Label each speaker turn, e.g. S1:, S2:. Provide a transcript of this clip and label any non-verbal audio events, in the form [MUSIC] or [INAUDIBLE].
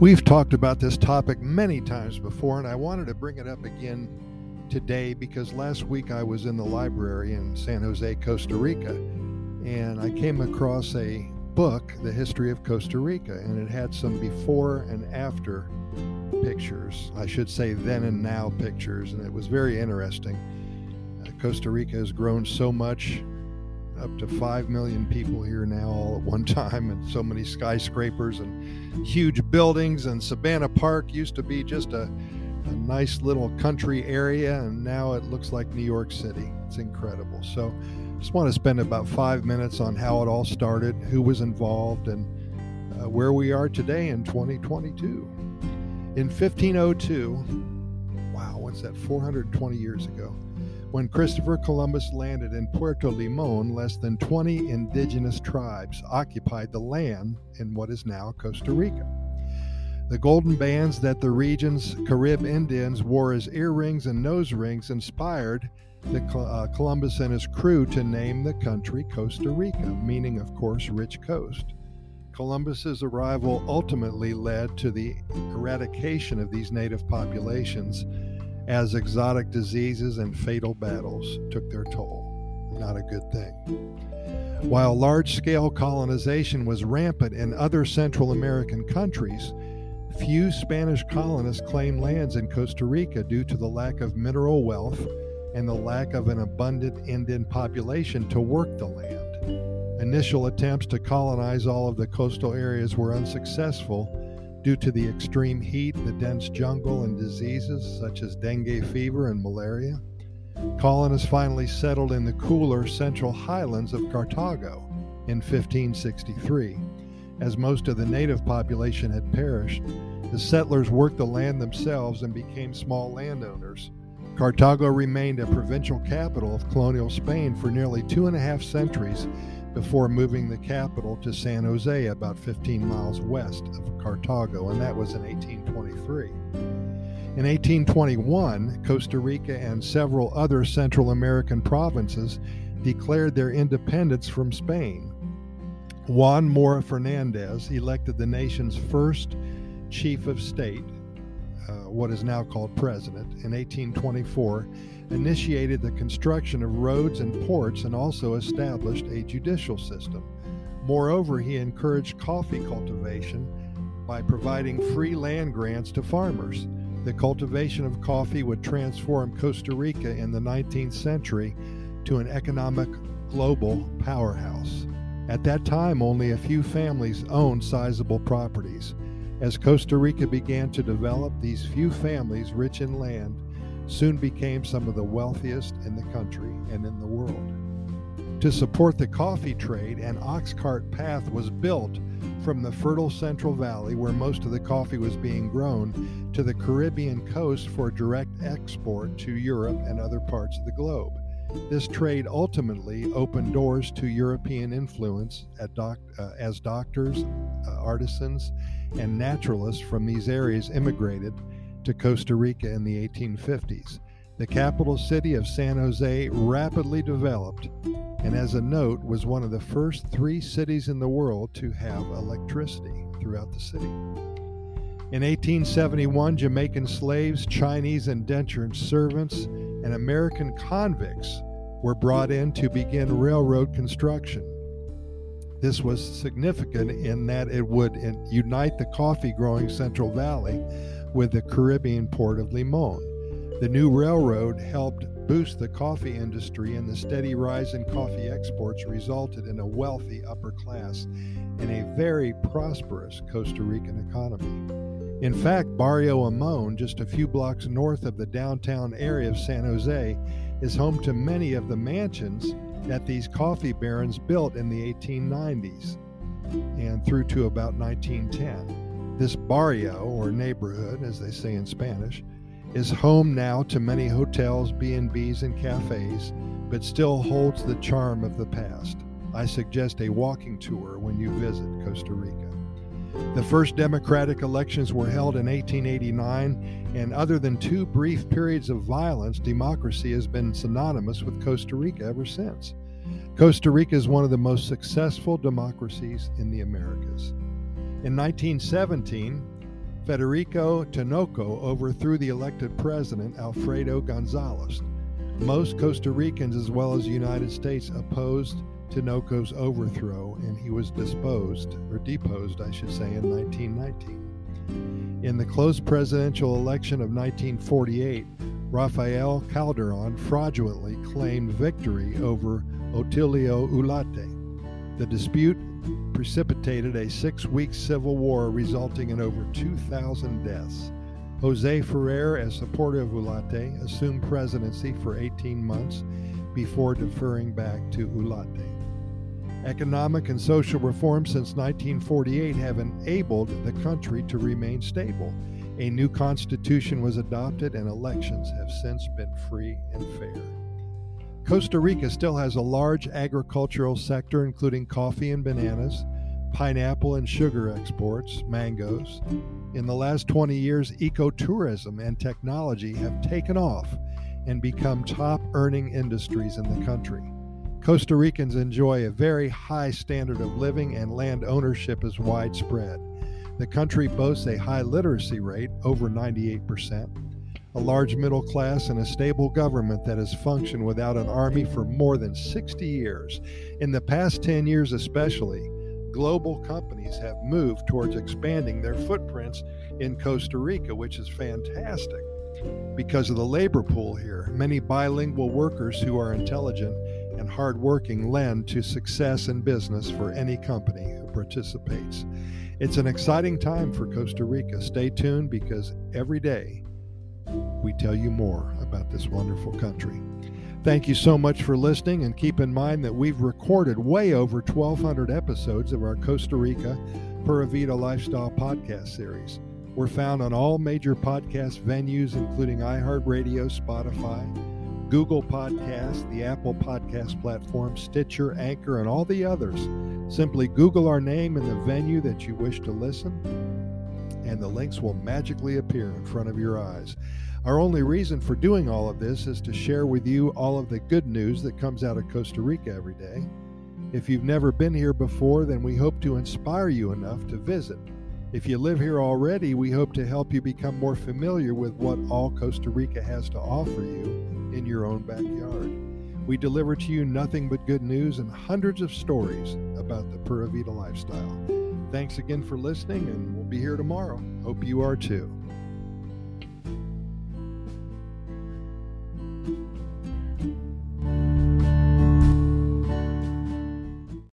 S1: We've talked about this topic many times before, and I wanted to bring it up again today because last week I was in the library in San Jose, Costa Rica, and I came across a book, The History of Costa Rica, and it had some before and after pictures. I should say then and now pictures, and it was very interesting. Uh, Costa Rica has grown so much, up to 5 million people here now all at one [LAUGHS] time, and so many skyscrapers and huge buildings. And Savannah Park used to be just a, a nice little country area, and now it looks like New York City. It's incredible. So, just want to spend about five minutes on how it all started, who was involved, and uh, where we are today in 2022. In 1502, wow, what's that, 420 years ago, when Christopher Columbus landed in Puerto Limon, less than 20 indigenous tribes occupied the land in what is now Costa Rica. The golden bands that the region's Carib Indians wore as earrings and nose rings inspired the uh, Columbus and his crew to name the country Costa Rica, meaning, of course, rich coast. Columbus's arrival ultimately led to the eradication of these native populations as exotic diseases and fatal battles took their toll. Not a good thing. While large scale colonization was rampant in other Central American countries, few Spanish colonists claimed lands in Costa Rica due to the lack of mineral wealth and the lack of an abundant Indian population to work the land. Initial attempts to colonize all of the coastal areas were unsuccessful due to the extreme heat, the dense jungle, and diseases such as dengue fever and malaria. Colonists finally settled in the cooler central highlands of Cartago in 1563. As most of the native population had perished, the settlers worked the land themselves and became small landowners. Cartago remained a provincial capital of colonial Spain for nearly two and a half centuries before moving the capital to San Jose, about 15 miles west of Cartago, and that was in 1823. In 1821, Costa Rica and several other Central American provinces declared their independence from Spain. Juan Mora Fernandez elected the nation's first chief of state, what is now called president, in 1824, initiated the construction of roads and ports and also established a judicial system. Moreover, he encouraged coffee cultivation by providing free land grants to farmers. The cultivation of coffee would transform Costa Rica in the 19th century to an economic global powerhouse. At that time, only a few families owned sizable properties. As Costa Rica began to develop, these few families, rich in land, soon became some of the wealthiest in the country and in the world. To support the coffee trade, an ox cart path was built from the fertile Central Valley, where most of the coffee was being grown, to the Caribbean coast for direct export to Europe and other parts of the globe. This trade ultimately opened doors to European influence doc, uh, as doctors, uh, artisans, and naturalists from these areas immigrated to Costa Rica in the 1850s. The capital city of San Jose rapidly developed and, as a note, was one of the first three cities in the world to have electricity throughout the city. In 1871, Jamaican slaves, Chinese indentured servants, and American convicts were brought in to begin railroad construction. This was significant in that it would unite the coffee growing Central Valley with the Caribbean port of Limon. The new railroad helped boost the coffee industry, and the steady rise in coffee exports resulted in a wealthy upper class and a very prosperous Costa Rican economy. In fact, Barrio Amon, just a few blocks north of the downtown area of San Jose, is home to many of the mansions that these coffee barons built in the 1890s and through to about 1910. This barrio, or neighborhood, as they say in Spanish, is home now to many hotels, B&Bs, and cafes, but still holds the charm of the past. I suggest a walking tour when you visit Costa Rica. The first democratic elections were held in 1889, and other than two brief periods of violence, democracy has been synonymous with Costa Rica ever since. Costa Rica is one of the most successful democracies in the Americas. In 1917, Federico Tinoco overthrew the elected president, Alfredo Gonzalez. Most Costa Ricans, as well as the United States, opposed Tinoco's overthrow, and he was disposed, or deposed, I should say, in 1919. In the close presidential election of 1948, Rafael Calderon fraudulently claimed victory over Otilio Ulate. The dispute precipitated a six week civil war resulting in over 2,000 deaths. Jose Ferrer, as supporter of Ulate, assumed presidency for 18 months before deferring back to Ulate. Economic and social reforms since 1948 have enabled the country to remain stable. A new constitution was adopted, and elections have since been free and fair. Costa Rica still has a large agricultural sector, including coffee and bananas, pineapple and sugar exports, mangoes. In the last 20 years, ecotourism and technology have taken off and become top earning industries in the country. Costa Ricans enjoy a very high standard of living and land ownership is widespread. The country boasts a high literacy rate, over 98%, a large middle class, and a stable government that has functioned without an army for more than 60 years. In the past 10 years, especially, global companies have moved towards expanding their footprints in Costa Rica, which is fantastic because of the labor pool here. Many bilingual workers who are intelligent and hardworking lend to success in business for any company who participates. It's an exciting time for Costa Rica. Stay tuned because every day we tell you more about this wonderful country. Thank you so much for listening, and keep in mind that we've recorded way over 1,200 episodes of our Costa Rica Pura Vida Lifestyle podcast series. We're found on all major podcast venues, including iHeartRadio, Spotify, Google Podcast, the Apple Podcast platform, Stitcher, Anchor, and all the others. Simply Google our name and the venue that you wish to listen, and the links will magically appear in front of your eyes. Our only reason for doing all of this is to share with you all of the good news that comes out of Costa Rica every day. If you've never been here before, then we hope to inspire you enough to visit. If you live here already, we hope to help you become more familiar with what all Costa Rica has to offer you in your own backyard. We deliver to you nothing but good news and hundreds of stories about the Pura Vida lifestyle. Thanks again for listening, and we'll be here tomorrow. Hope you are too.